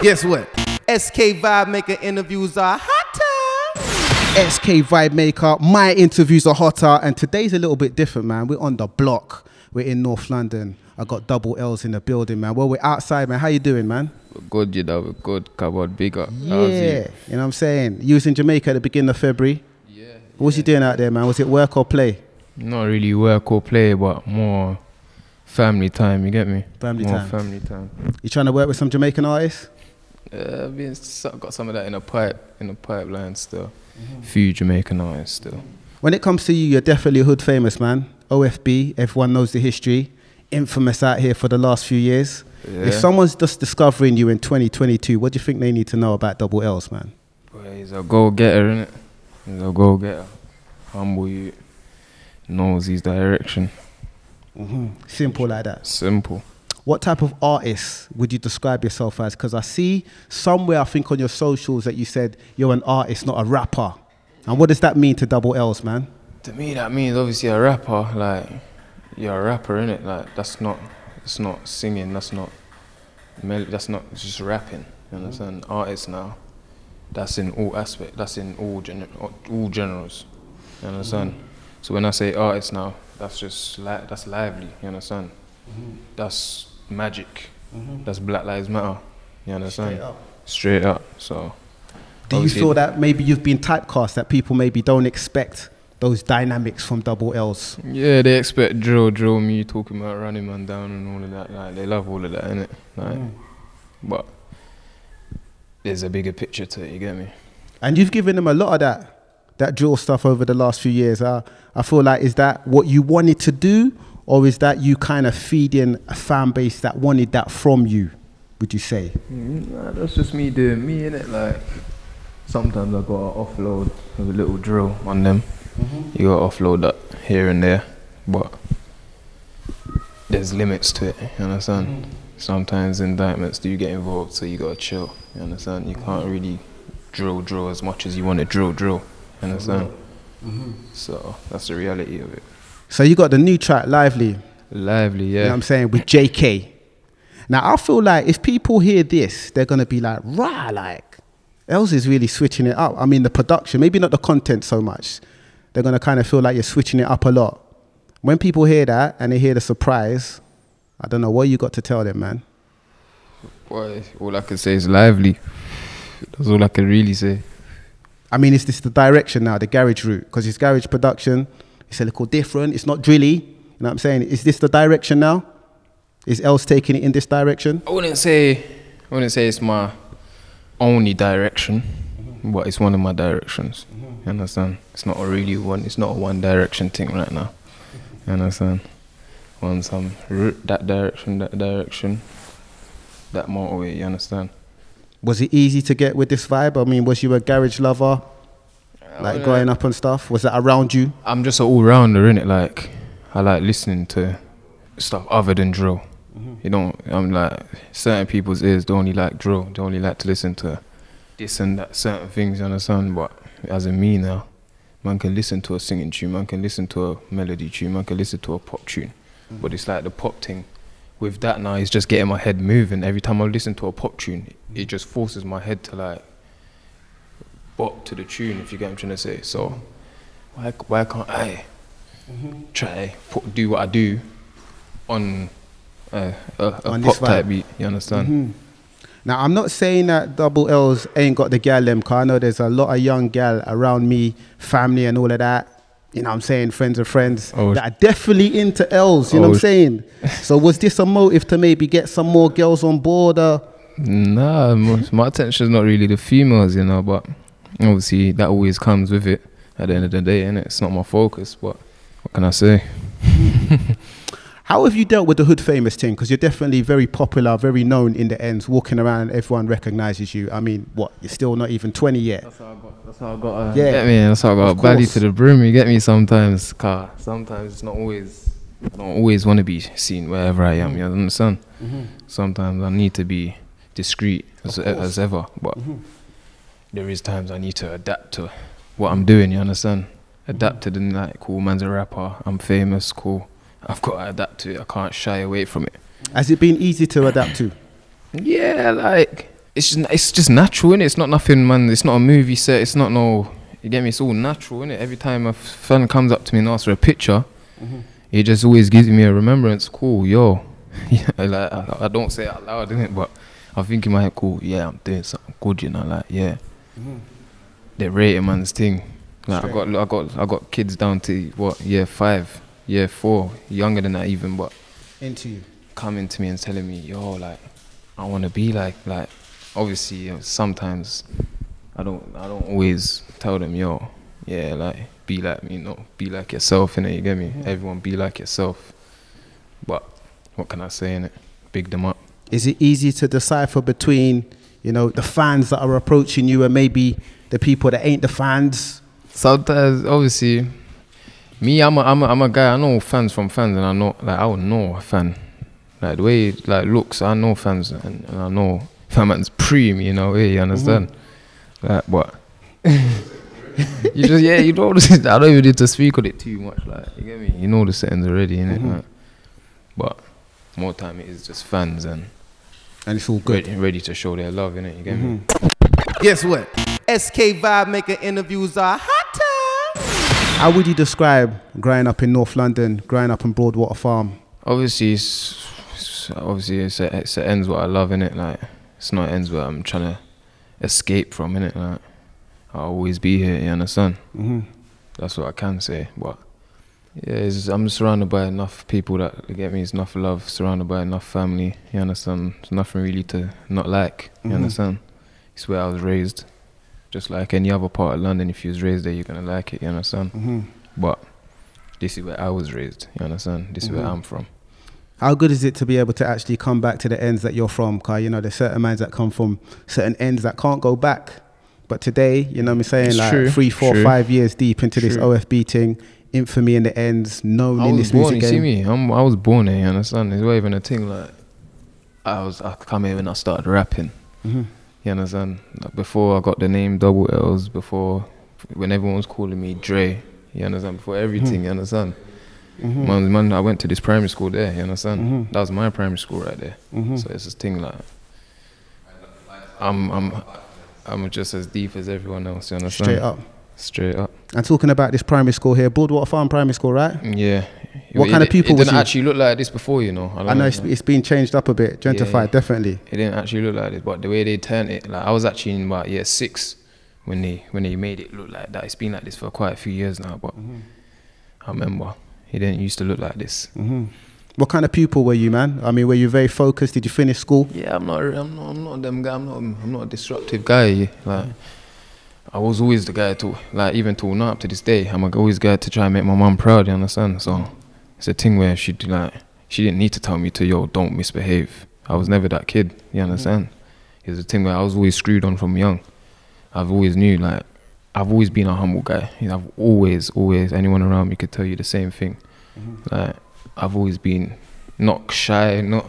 Guess what? SK Vibemaker interviews are hotter. SK Vibemaker, my interviews are hotter, and today's a little bit different, man. We're on the block. We're in North London. I got Double Lz in the building, man. Well, we're outside, man. How you doing, man? Good, you know, good. Cupboard bigger. How's Yeah, you? you know what I'm saying. You was in Jamaica at the beginning of February. Yeah. What was you doing out there, man? Was it work or play? Not really work or play, but more family time. You get me? Family more time. family time. You trying to work with some Jamaican artists? Uh, I've been, so- got some of that in a pipe, in the pipeline still. Mm-hmm. Few Jamaican artists still. When it comes to you, you're definitely hood famous, man. OFB, everyone knows the history. Infamous out here for the last few years. Yeah. If someone's just discovering you in 2022, what do you think they need to know about Double Lz, man? Boy, he's a go getter, innit? He's a go getter. Humble you. Knows his direction. Mhm. Simple like that. Simple. What type of artist would you describe yourself as? Because I see somewhere, I think on your socials, that you said you're an artist, not a rapper. And what does that mean to Double Lz, man? To me, that means obviously a rapper. Like you're a rapper, innit? Like that's not, it's not singing. That's not, mel- that's not just rapping. You understand? Mm-hmm. Artist now. That's in all aspect. That's in all gen- all genres. You understand? Mm-hmm. So when I say artist now, that's just li- that's lively. You understand? Mm-hmm. That's magic. That's Black Lives Matter. You understand? Straight up. So. Do you feel that maybe you've been typecast, that people maybe don't expect those dynamics from Double Lz? Yeah, they expect drill, drill me talking about running man down and all of that. Like they love all of that, innit? Like, but there's a bigger picture to it. You get me? And you've given them a lot of that, that drill stuff over the last few years. Uh, I feel like, is that what you wanted to do? Or is that you kind of feeding a fan base that wanted that from you, would you say? Mm, nah, that's just me doing me, innit? Like sometimes I gotta offload with a little drill on them. Mm-hmm. You gotta offload that here and there, but there's limits to it. You understand? Mm. Sometimes indictments do get involved, so you gotta chill. You understand? You can't mm-hmm. really drill, drill as much as you want to drill, drill. You understand? Mm-hmm. So that's the reality of it. So you got the new track, Lively, Lively, yeah. you know what I'm saying, with JayKae. Now, I feel like if people hear this, they're going to be like, rah, like, Els is really switching it up. I mean, the production, maybe not the content so much. They're going to kind of feel like you're switching it up a lot. When people hear that and they hear the surprise, I don't know what you got to tell them, man. Boy, all I can say is lively. That's all I can really say. I mean, is this the direction now, the garage route? Because it's garage production, it's a little different, it's not drilly. You know what I'm saying? Is this the direction now? Is Els taking it in this direction? I wouldn't say I wouldn't say it's my only direction, mm-hmm. but it's one of my directions. Mm-hmm. You understand? It's not a really one. It's not a one direction thing right now. You understand? Once I'm that direction, that direction, that motorway. You understand? Was it easy to get with this vibe? I mean, was you a garage lover, like growing up and stuff? Was that around you? I'm just an all rounder, innit? Like, I like listening to stuff other than drill. Mm-hmm. You don't, I'm like, certain people's ears don't only like drill, they only like to listen to this and that, certain things, you understand? But as in me now, man can listen to a singing tune, man can listen to a melody tune, man can listen to a pop tune. Mm-hmm. But it's like the pop thing. With that now, it's just getting my head moving. Every time I listen to a pop tune, it just forces my head to like bop to the tune, if you get what I'm trying to say. So, why, why can't I try put, do what I do on uh, a, a On pop type beat? You understand? Now, I'm not saying that Double Lz ain't got the gal them, 'cause I know there's a lot of young gal around me, family and all of that. You know what I'm saying? Friends of friends Oh, that are definitely into L's, you know Oh, what I'm saying? so was this a motive to maybe get some more girls on board? Uh, Nah, my, my attention's not really the females, you know, but obviously that always comes with it at the end of the day, and it's not my focus. But what can I say? how have you dealt with the hood famous thing? Because you're definitely very popular, very known in the ends, walking around and everyone recognizes you. I mean, what? You're still not even 20 yet. That's how I got. That's how I got. Uh, Yeah. Get me. That's how I got Of a belly to the brim. You get me sometimes, car. Sometimes it's not always. I don't always want to be seen wherever I am. You understand? Sometimes I need to be discreet as, as ever, but there is times I need to adapt to what I'm doing. You understand? Adapted the like, cool man's a rapper. I'm famous. Cool. I've got to adapt to it. I can't shy away from it. Has it been easy to adapt to? Yeah, like it's just, it's just natural, innit? It's not nothing, man. It's not a movie set. It's not no. You get me? It's all natural, innit? Every time a fan comes up to me and asks for a picture, mm-hmm. it just always gives me a remembrance. Cool, yo. yeah, like I, I don't say it out loud, innit? But I think in my head, cool. Yeah, I'm doing something good, you know. Like yeah, they rating man's thing. Like I got, I got, I got kids down to what year five, year four, younger than that even, but Into you. coming to me and telling me, yo, like, I want to be like, like, obviously, you know, sometimes I don't, I don't always tell them, yo, yeah, like, be like me, no, be like yourself, innit? You get me? Everyone be like yourself. But what can I say, in it? Big them up. Is it easy to decipher between, you know, the fans that are approaching you and maybe the people that ain't the fans? Sometimes, obviously, me, I'm a, I'm a, I'm a guy. I know fans from fans, and I know, like, I would know a fan, like the way it, like looks. I know fans, and, and I know fan man's pre you know. Yeah, you understand? Mm-hmm. Like, but you just yeah, you know. I don't even need to speak on it too much. Like, you get me? You know the settings already, innit? Mm-hmm. Like, but more time it is just fans and And it's all good. ready, ready to show their love, innit? You get me? Guess what? SK Vibemaker interviews are hotter. How would you describe growing up in North London, growing up in Broadwater Farm? obviously it's, it's obviously it's a, it's a ends what I love in it like it's not ends what I'm trying to escape from in it like I'll always be here you understand Mm-hmm. that's what I can say but yeah I'm surrounded by enough people that get me it's enough love surrounded by enough family you understand there's nothing really to not like you Mhm. understand it's where I was raised just like any other part of London if you was raised there you're gonna like it you understand Mm-hmm. but this is where I was raised you understand this is where Mhm. I'm from How good is it to be able to actually come back to the ends that you're from? Because, you know, there's certain mans that come from certain ends that can't go back. But today, you know what I'm saying? It's like true, three, four, true. five years deep into this True. OFB thing, infamy in the ends, known I in this born. music You see game. me? I'm, I was born here. You understand? It's not even a thing. Like I was. I come here when I started rapping. Mhm. You understand? Like, before I got the name Double Lz. Before when everyone was calling me Dre. You understand? Before everything. You understand? Mm-hmm. Man, man, I went to this primary school there. You understand? Mhm. That was my primary school right there. Mhm. So it's this thing like I'm. I'm. I'm just as deep as everyone else. You understand? Straight up. Straight up. And talking about this primary school here, Broadwater Farm Primary School, right? Yeah. What It- kind of people It didn't actually look like this before, you know. I don't know it's, it's been changed up a bit, gentrified, yeah. definitely. It didn't actually look like this, but the way they turned it, like I was actually in about year six when they when they made it look like that. It's been like this for quite a few years now, but I remember it didn't used to look like this. hmm What kind of pupil were you, man? I mean, were you very focused? Did you finish school? Yeah, I'm not. I'm not. I'm not them guy. I'm not. I'm not a disruptive guy. Like I was always the guy to like even till now up to this day. I'm always guy to try and make my mum proud. You understand? So it's a thing where she like she didn't need to tell me to yo don't misbehave. I was never that kid. You mm-hmm. understand? It's a thing where I was always screwed on from young. I've always knew like I've always been a humble guy. You know, I've always, always anyone around me could tell you the same thing. Mm-hmm. Like I've always been not shy, not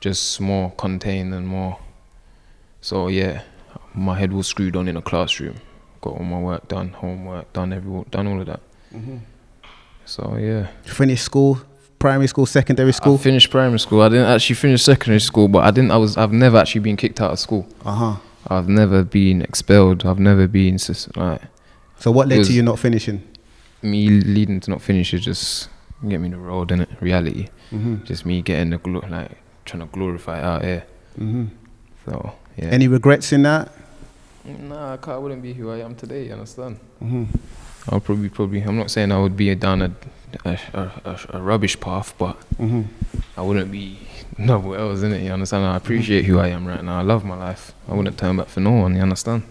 just more contained and more. So yeah, my head was screwed on in a classroom. Got all my work done, homework done, every done all of that. So yeah, Finished school, primary school, secondary I school? finished primary school. I didn't actually finish secondary school, but I didn't. I was. I've never actually been kicked out of school. Uh huh. I've never been expelled. I've never been sus- like So what led to you not finishing? me leading to not finish is just get me the road in it. Reality, Mm-hmm. just me getting the glo- like trying to glorify out here. Mm-hmm. So yeah. Any regrets in that? Nah, I, can't, I wouldn't be who I am today. You understand? Mm-hmm. I'll probably probably. I'm not saying I would be down a a, a, a, a rubbish path, but Mm-hmm. I wouldn't be nowhere else in it. You understand? I appreciate who I am right now. I love my life. I wouldn't turn back for no one. You understand?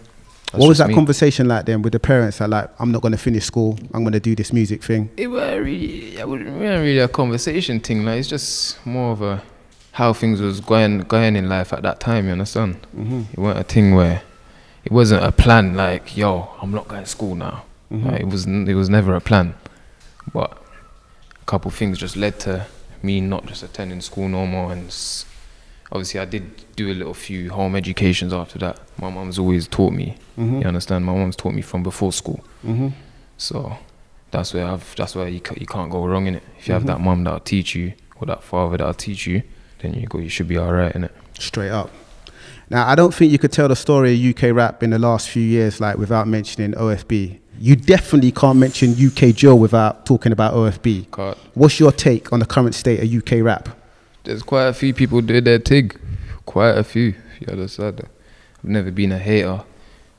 That's What was that me. conversation like then with the parents? That like, I'm not going to finish school. I'm going to do this music thing. It wasn't really, it wasn't really a conversation thing. Like it's just more of a how things was going going in life at that time. You understand? Mm-hmm. It wasn't a thing where it wasn't a plan. Like yo, I'm not going to school now. Mhm. Like, it was it was never a plan. But a couple things just led to me not just attending school no more. And s- obviously, I did do a little few home educations after that. My mum's always taught me. Mhm. You understand? My mum's taught me from before school. Mm-hmm. So that's where I've that's where you, you can't go wrong in it. If you have that mum that'll teach you or that father that'll teach you, then you go you should be alright in it. Straight up. Now, I don't think you could tell the story of UK rap in the last few years, like without mentioning OFB. You definitely can't mention UK drill without talking about OFB. Can't. What's your take on the current state of UK rap? There's quite a few people do their tig. Quite a few. You understand. I've never been a hater.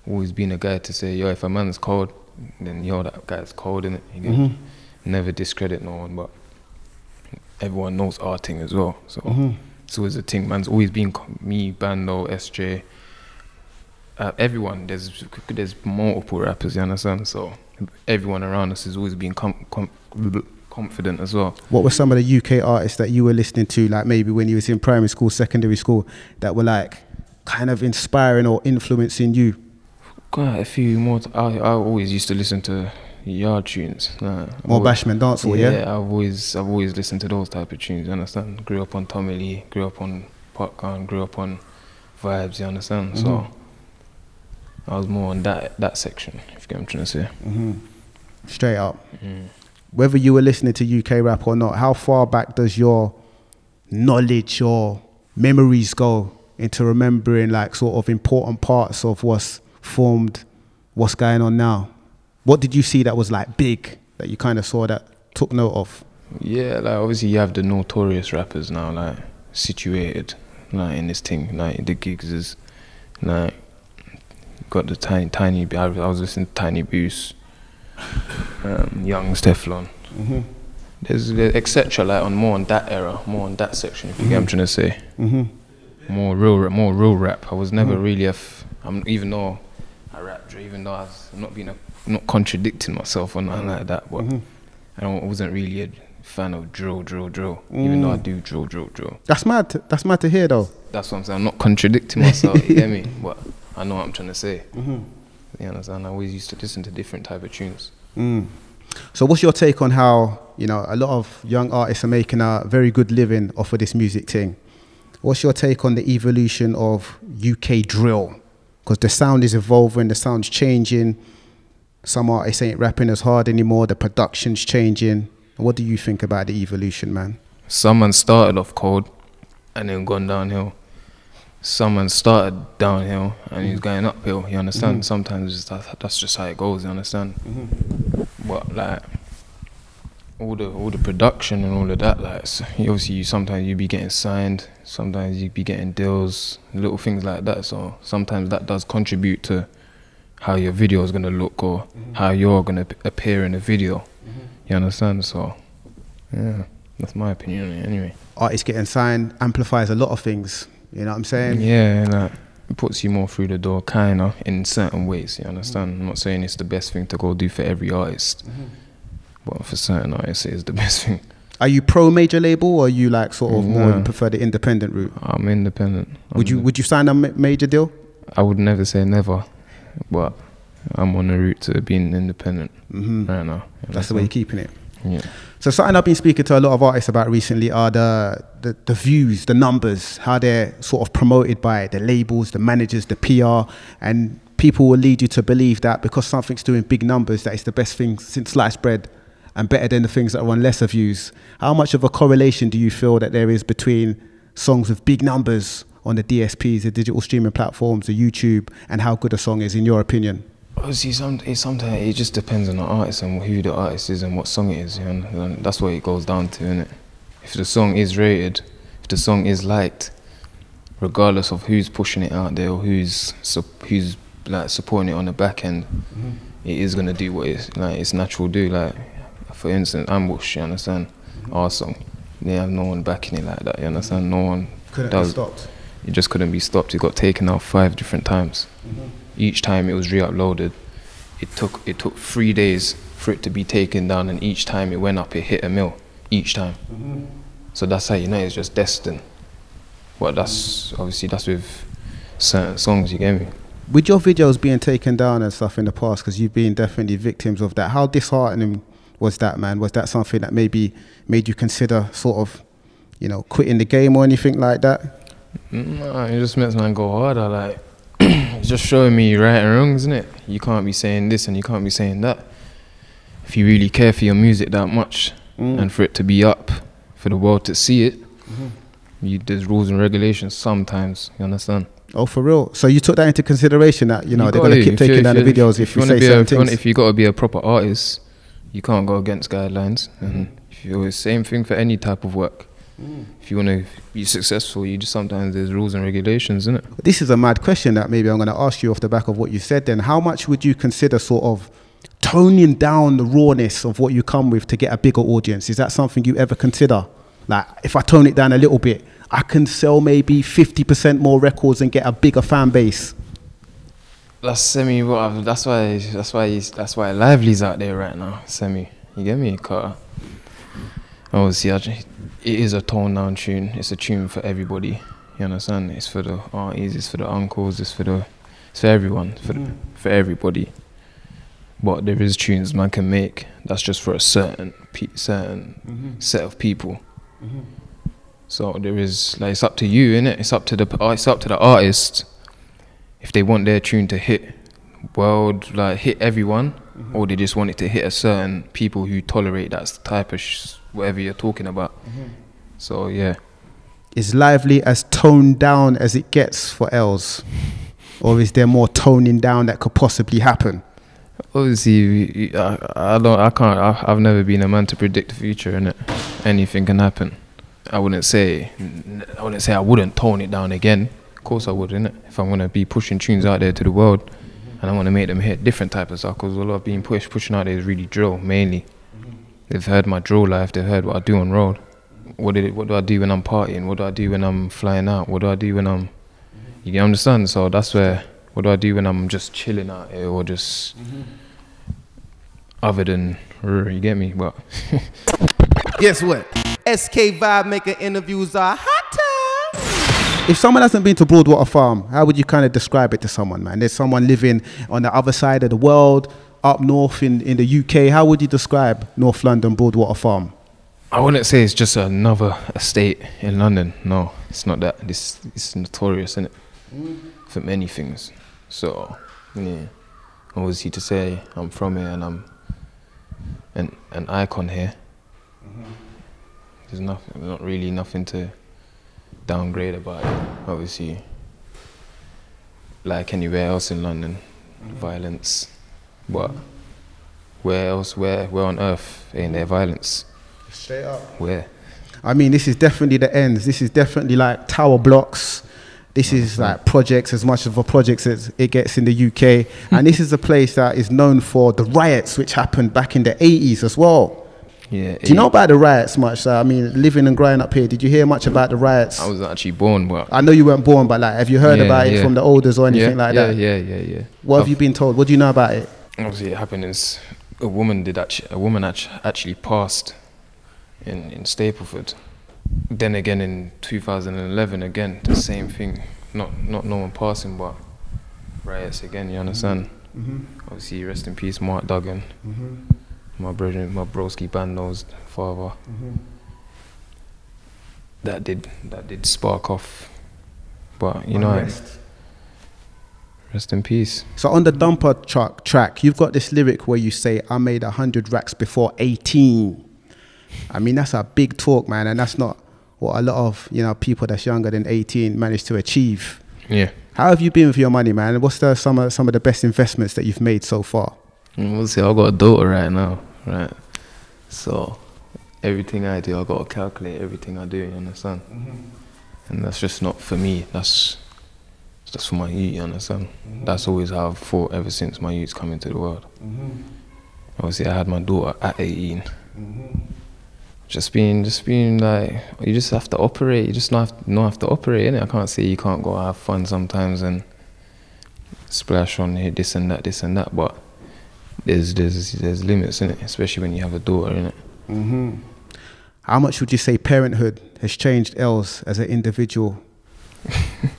Always been a guy to say, yo, if a man's cold, then yo, that guy's cold, innit? You get me? Never discredit no one, but everyone knows our thing as well. So mm-hmm. It's always a thing. Man's always been me, Bando, SJ, uh, everyone. There's there's multiple rappers, you understand? So everyone around us has always been com- com- confident as well. What were some of the UK artists that you were listening to, like maybe when you was in primary school, secondary school, that were like kind of inspiring or influencing you? Quite a few more. T- I I always used to listen to yard tunes. I've More Bashman dancehall, yeah? I've always I've always listened to those type of tunes. You understand? Grew up on Tommy Lee. Grew up on Popcaan. Grew up on vibes. You understand? So Mhm. I was more on that that section. If you get what I'm trying to say. Straight up. Mm. Whether you were listening to UK rap or not, how far back does your knowledge or memories go into remembering like sort of important parts of what's formed what's going on now? What did you see that was like big that you kind of saw that took note of? Yeah, like obviously you have the notorious rappers now, like situated, like in this thing, like the gigs is, like got the tiny tiny. I, was listening to Tiny Boost, um, Young Steflon. There's etc. Like on more on that era, more on that section. If you get what I'm trying to say, Mm-hmm. more real, more real rap. I was never really a. F- I'm even though I rap, even though I was, I'm not being a, not contradicting myself or nothing like that, but. Mm-hmm. I don't, I wasn't really a fan of drill, drill, drill. Even though I mm. do drill, drill, drill. That's mad. To, that's mad to hear though. That's what I'm saying. I'm not contradicting myself. you get me? But I know what I'm trying to say. Mm-hmm. You understand? I always used to listen to different type of tunes. Mm. So, what's your take on how you know a lot of young artists are making a very good living off of this music thing? What's your take on the evolution of UK drill? Because the sound is evolving, the sound's changing. Some artists ain't rapping as hard anymore. The production's changing. What do you think about the evolution, man? Someone started off cold and then gone downhill. Someone started downhill and he's going uphill. You understand? Mm-hmm. Sometimes it's that, that's just how it goes. You understand? Mm-hmm. But like all the all the production and all of that, like you obviously you sometimes you be getting signed, sometimes you be getting deals, little things like that. So sometimes that does contribute to how your video is gonna look or mm-hmm. how you're gonna p- appear in a video. Mm-hmm. You understand? So yeah, that's my opinion on it anyway. Artists getting signed amplifies a lot of things. You know what I'm saying? Yeah, like, it puts you more through the door, kinda, in certain ways. You understand? Mm-hmm. I'm not saying it's the best thing to go do for every artist, but for certain artists, it is the best thing. Are you pro major label or are you like sort of more you prefer the independent route? I'm independent. I'm Would you would you sign a ma- major deal? I would never say never, but I'm on the route to being independent Mm-hmm. right now. That's the way you're keeping it. Yeah. So something I've been speaking to a lot of artists about recently are the, the the views, the numbers, how they're sort of promoted by the labels, the managers, the PR, and people will lead you to believe that because something's doing big numbers, that it's the best thing since sliced bread, and better than the things that are on lesser views. How much of a correlation do you feel that there is between songs with big numbers on the DSPs, the digital streaming platforms, the YouTube, and how good a song is in your opinion? Obviously, some, it, sometimes it just depends on the artist and who the artist is and what song it is. You know? and That's what it goes down to, innit? If the song is rated, if the song is liked, regardless of who's pushing it out there or who's who's like supporting it on the back end, mm-hmm. it is gonna do what it's like its natural do. Like, for instance, Ambush. You understand? Our song, they have no one backing it like that. You understand? No one could does. stopped. It just couldn't be stopped. It got taken out five different times. Mm-hmm. Each time it was re-uploaded, it took it took three days for it to be taken down, and each time it went up, it hit a mill. Each time. Mm-hmm. So that's how you know it's just destined. Well, that's obviously that's with certain songs. You get me? with your videos being taken down and stuff in the past, because you've been definitely victims of that, how disheartening was that, man? Was that something that maybe made you consider sort of, you know, quitting the game or anything like that? Nah, it just makes man go harder. Like it's just showing me right and wrong, isn't it? You can't be saying this and you can't be saying that. If you really care for your music that much, mm. and for it to be up for the world to see it, mm-hmm. you, there's rules and regulations sometimes. You understand? Oh, for real. So you took that into consideration that you know You they're gonna keep if taking down the videos if, you, wanna say be a, certain if you wanna- things. if you gotta be a proper artist, you can't go against guidelines. And if you same thing for any type of work. Mm. If you wanna be successful, you just sometimes there's rules and regulations, isn't it? This is a mad question that maybe I'm going to ask you off the back of what you said. Then, how much would you consider sort of toning down the rawness of what you come with to get a bigger audience? Is that something you ever consider? Like, if I tone it down a little bit, I can sell maybe 50% more records and get a bigger fan base. That's semi. What that's why. That's why. He's, that's why Lively's out there right now. Semi. You get me, Carter? Obviously, I, it is a toned down tune. It's a tune for everybody. You understand? It's for the aunties. It's for the uncles. It's for the. It's for everyone. For the, for everybody. But there is tunes man can make. That's just for a certain pe- certain mm-hmm. set of people. Mm-hmm. So there is like it's up to you, innit? It's up to the it's up to the artist if they want their tune to hit world like hit everyone mm-hmm. or they just want it to hit a certain people who tolerate that type of sh- whatever you're talking about. So yeah. Is lively as toned down as it gets for Els? Or is there more toning down that could possibly happen? obviously I, I don't I can't I, I've never been a man to predict the future and anything can happen. I wouldn't say I wouldn't say I wouldn't tone it down again. Of course I would innit? If I'm gonna be pushing tunes out there to the world and I want to make them hit different type of stuff because a lot of being pushed pushing out there is really drill mainly they've heard my drill life they've heard what I do on road what did it, what do I do when I'm partying what do I do when I'm flying out what do I do when I'm you can understand so that's where what do I do when I'm just chilling out here or just mm-hmm. other than you get me but Guess what? SK Vibe making interviews are hotter. If someone hasn't been to Broadwater Farm, how would you kind of describe it to someone, man? There's someone living on the other side of the world, up north in, in the UK. How would you describe North London Broadwater Farm? I wouldn't say it's just another estate in London. No, it's not that. This it's notorious, isn't it? For many things. So, yeah. Obviously, to say I'm from here and I'm an an icon here. There's nothing, not really nothing to downgrade about it. Obviously, like anywhere else in London, violence. But where else? Where? Where on earth ain't there violence? Straight up. Where? I mean, this is definitely the ends. This is definitely like tower blocks. This is like projects as much of a project as it gets in the UK. Hmm. and this is a place that is known for the riots which happened back in the 80s as well. Yeah. Do you know about the riots much? I mean, living and growing up here, did you hear much about the riots? I was actually born, but I know you weren't born, but like, have you heard Yeah, about it from the elders or anything yeah, like yeah, that? yeah, yeah, yeah. What have I've- you been told? What do you know about it? Obviously, it happened is a woman did actually a woman actually passed in in Stapleford. Then again in 2011, again the same thing. Not not no one passing, but riots again. You understand? Mm-hmm. Obviously, rest in peace, Mark Duggan. Mm-hmm. My brother, my broski band's father. Mm-hmm. That did that did spark off, but you know, Unrest. Rest in peace. So on the dumper truck track, you've got this lyric where you say, "I made hundred racks before 18." I mean, that's a big talk, man, and that's not what a lot of you know people that's younger than 18 manage to achieve. Yeah. How have you been with your money, man? What's the some of some of the best investments that you've made so far? Mm, We'll see. I got a daughter right now, right? So everything I do, I got to calculate everything I do. You understand? And that's just not for me. That's that's for my youth. You understand? That's always how I've thought ever since my youth's come into the world. Mm-hmm. Obviously, I had my daughter at 18. Mm-hmm. Just being, just being like, you just have to operate. You just not have, not have to operate, innit? I can't say you can't go have fun sometimes and splash on here, this and that, this and that. But there's there's there's limits in it, especially when you have a daughter in it. Mm-hmm. How much would you say parenthood has changed Els as an individual?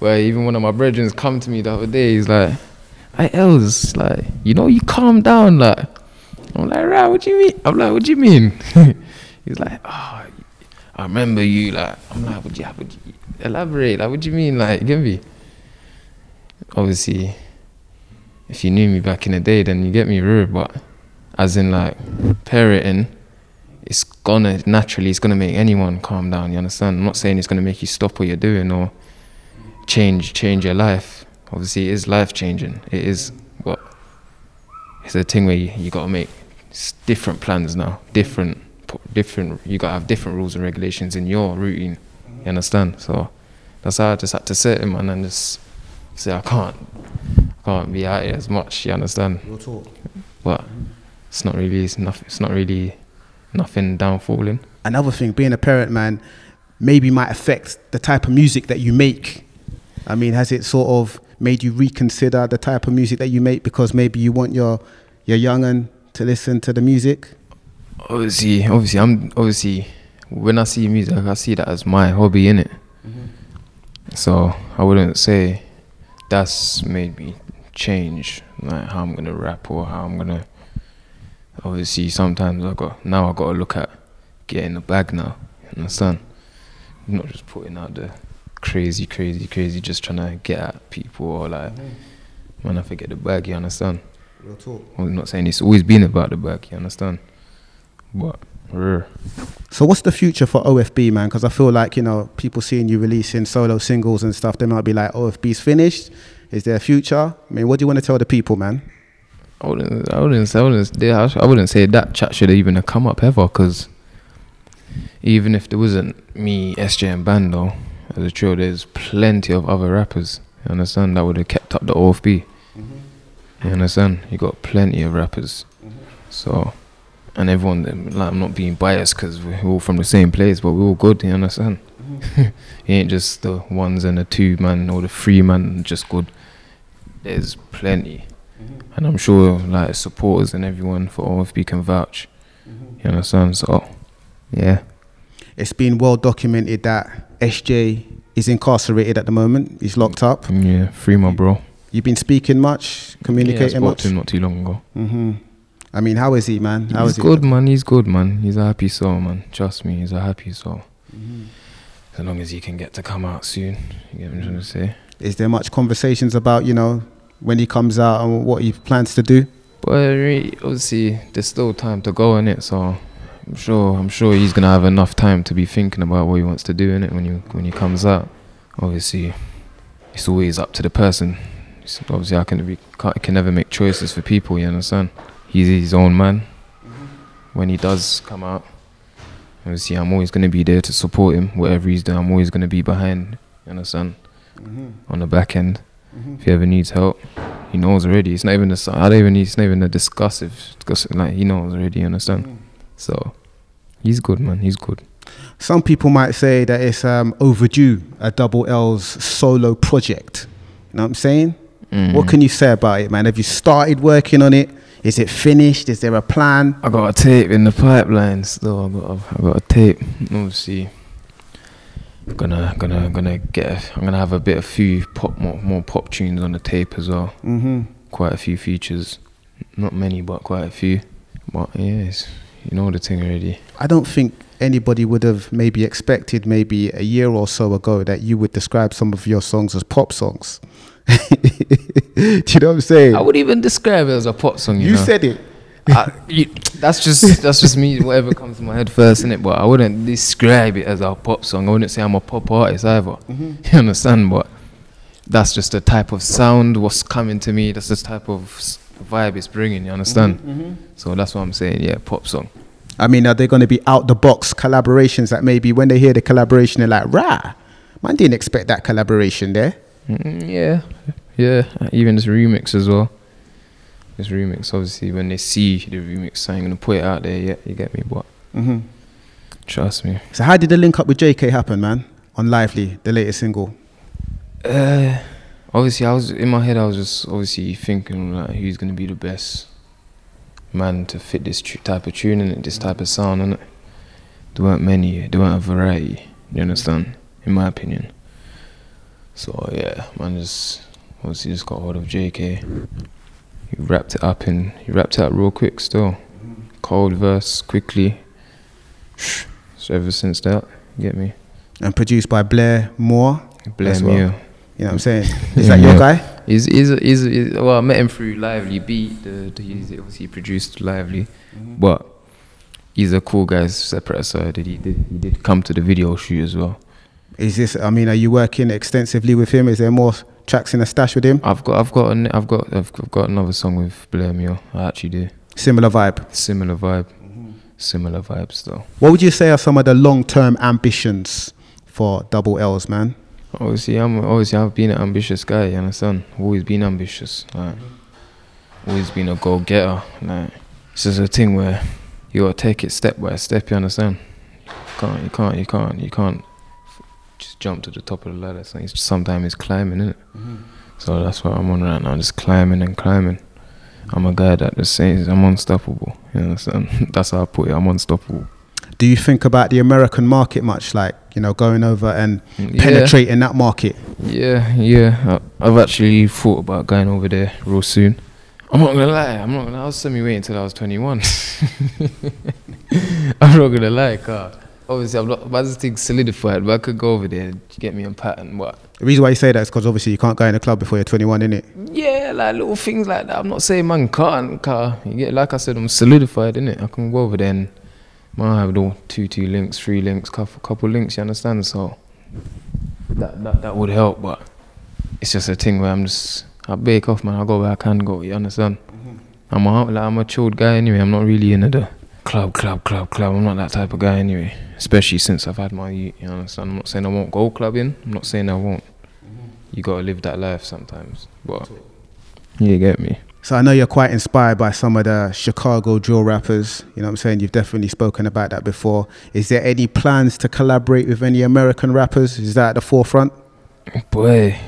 Well, even one of my brethren come to me the other day. He's like, I Els, like you know, you calm down." Like, I'm like, "Right, what do you mean?" I'm like, "What do you mean?" He's like, "Oh, I remember you." Like, I'm like, "Would you, would you elaborate?" Like, what do you mean? Like, give me. Obviously, if you knew me back in the day, then you get me rude. But as in like parenting, it's gonna naturally it's gonna make anyone calm down. You understand? I'm not saying it's gonna make you stop what you're doing or change change your life. Obviously, it is life changing. It is what it's a thing where you, you gotta make different plans now, different different. You gotta have different rules and regulations in your routine. You understand? So that's how I just had to sit in man and just say I can't, I can't be out here as much. You understand? We'll talk. But it's not really, it's not, it's not really nothing downfalling. Another thing, being a parent, man, maybe might affect the type of music that you make. I mean, has it sort of made you reconsider the type of music that you make because maybe you want your your young'un to listen to the music? Obviously, obviously, I'm obviously when I see music, I see that as my hobby in it. Mm-hmm. So I wouldn't say that's made me change like how I'm gonna rap or how I'm gonna. Obviously, sometimes I got now I got to look at getting the bag now. You understand? Not just putting out the crazy, crazy, crazy, just trying to get at people or like, mm. man, I forget the bag. You understand? We'll talk. I'm not saying it's always been about the bag. You understand? But. rrr. So what's the future for OFB, man? Because I feel like you know people seeing you releasing solo singles and stuff, they might be like, OFB's finished. Is there a future? I mean, what do you want to tell the people, man? I wouldn't, I wouldn't, say, I wouldn't, I I wouldn't say that chat should even have come up ever. Because even if there wasn't me, SJ, and Bando as a trio, there's plenty of other rappers. You understand? That would have kept up the OFB. You mm-hmm. understand? You got plenty of rappers. Mm-hmm. So, and everyone, like, I'm not being biased because we're all from the same place, but we're all good. You understand? Mm-hmm. You ain't just the ones and the two man or the three man just good. There's plenty and I'm sure like supporters and everyone for OFB can vouch. You understand? So, yeah, It's been well documented that SJ is incarcerated at the moment. He's locked up. yeah, free my bro. You've been speaking much, Yeah, I communicating spoke much. to him not too long ago. hmm I mean, how is he, man? How he's is he? good, man. He's good, man. He's a happy soul, man. Trust me, he's a happy soul. Mm-hmm. As long as he can get to come out soon, you get what I'm trying to say. Is there much conversations about you know when he comes out and what he plans to do? But really, obviously, there's still time to go in it, so I'm sure I'm sure he's gonna have enough time to be thinking about what he wants to do in it when you when he comes out. Obviously, it's always up to the person. It's obviously, I can be can't, can never make choices for people. You understand? He's his own man. Mm-hmm. When he does come out, obviously, I'm always gonna be there to support him. Whatever he's doing, I'm always gonna be behind. You understand? Mm-hmm. On the back end, mm-hmm. if he ever needs help, he knows already. It's not even a. I don't even. It's not even a discussive. discuss- Like he knows already. You understand? So he's good, man. He's good. Some people might say that it's um, overdue, a Double Lz solo project. You know what I'm saying? Mm. What can you say about it, man? Have you started working on it? Is it finished? Is there a plan? I got a tape in the pipeline still. I got. A, I got a tape. Obviously, gonna gonna gonna get. A, I'm gonna have a bit of few pop more more pop tunes on the tape as well. hmm Quite a few features. Not many, but quite a few. But yeah, it's, you know the thing already. I don't think anybody would have maybe expected maybe a year or so ago that you would describe some of your songs as pop songs. Do you know what I'm saying? I would even describe it as a pop song. You, you know? said it. I, you, that's just that's just me. Whatever comes to my head first, innit? But I wouldn't describe it as a pop song. I wouldn't say I'm a pop artist either. Mm-hmm. You understand? But that's just the type of sound what's coming to me. That's the type of vibe it's bringing. You understand? So that's what I'm saying. Yeah, pop song. I mean, are they going to be out the box collaborations that maybe when they hear the collaboration, they're like, rah, man didn't expect that collaboration there. Mm, yeah, yeah. Even this remix as well. This remix, obviously, when they see the remix, I ain't gonna put it out there yet. You get me? But hmm trust me. So, how did the link up with JayKae happen, man? On Lively, the latest single. Uh, obviously, I was in my head. I was just obviously thinking like, who's gonna be the best man to fit this tr- type of tune and this type of sound. And there weren't many. There weren't a variety. You understand? In my opinion. So yeah, man, just obviously just got hold of JayKae. He wrapped it up and he wrapped it up real quick. Still, cold verse quickly. So ever since that, get me. And produced by Blair Muir. Blair Muir. You. You know what I'm saying? Is that your guy? He's, he's, he's, he's, well, I met him through Lively Beat. The, the, he's obviously produced Lively, mm-hmm. but he's a cool guy, separate aside. That he did he did come to the video shoot as well. Is this? I mean, are you working extensively with him? Is there more tracks in the stash with him? I've got, I've got, an, I've got, I've got another song with Blair Muir. I actually do. Similar vibe. Similar vibe. Mm-hmm. Similar vibes though. What would you say are some of the long-term ambitions for Double Lz, man? Obviously, I'm obviously I've been an ambitious guy. You understand? Always been ambitious. Like, always been a go-getter. Like, it's just a thing where you gotta take it step by step. You understand? You can't, you can't, you can't, you can't just jump to the top of the ladder. So it's sometimes it's climbing, isn't it? Mm-hmm. So that's what I'm on right now, just climbing and climbing. I'm a guy that just says I'm unstoppable. You understand? that's how I put it. I'm unstoppable. Do you think about the American market much, like you know, going over and Yeah. penetrating that market? Yeah, yeah. I've actually thought about going over there real soon. I'm not gonna lie. I'm not gonna. I was semi waiting until I was 21. I'm not gonna lie, car. Obviously, I'm not. My thing solidified, but I could go over there and get me a pattern. But The reason why you say that is because obviously you can't go in the club before you're 21, innit? yeah, like little things like that. I'm not saying man can't, car. You get like I said, I'm solidified in it. I can go over there and man I have the two two links, three links, couple couple links. You understand? So that that that would help, but it's just a thing where I'm just I bake off, man. I go where I can go. You understand? Mm-hmm. I'm a like I'm a chilled guy anyway. I'm not really into the club, club, club, club. I'm not that type of guy anyway. Especially since I've had my youth. You understand? I'm not saying I won't go clubbing. I'm not saying I won't. Mm-hmm. You gotta live that life sometimes, but you get me. So I know you're quite inspired by some of the Chicago drill rappers. You know what I'm saying? You've definitely spoken about that before. Is there any plans to collaborate with any American rappers? Is that at the forefront? Boy,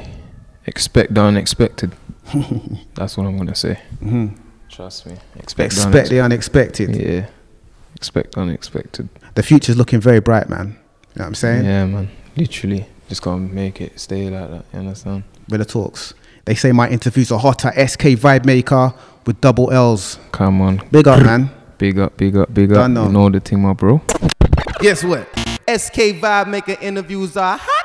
expect the unexpected. That's what I'm gonna say. hmm Trust me. Expect, the Expect the unexpected. Yeah. Expect the unexpected. The future's looking very bright, man. You know what I'm saying? Yeah, man. Literally. Just gotta make it stay like that. You understand? With the talks. They say my interviews are hotter. SK Vibemaker with Double Lz. Come on. Big up, man. Big up, big up, big up. Done. You know the thing, my bro. Guess what? SK Vibe making interviews are hot.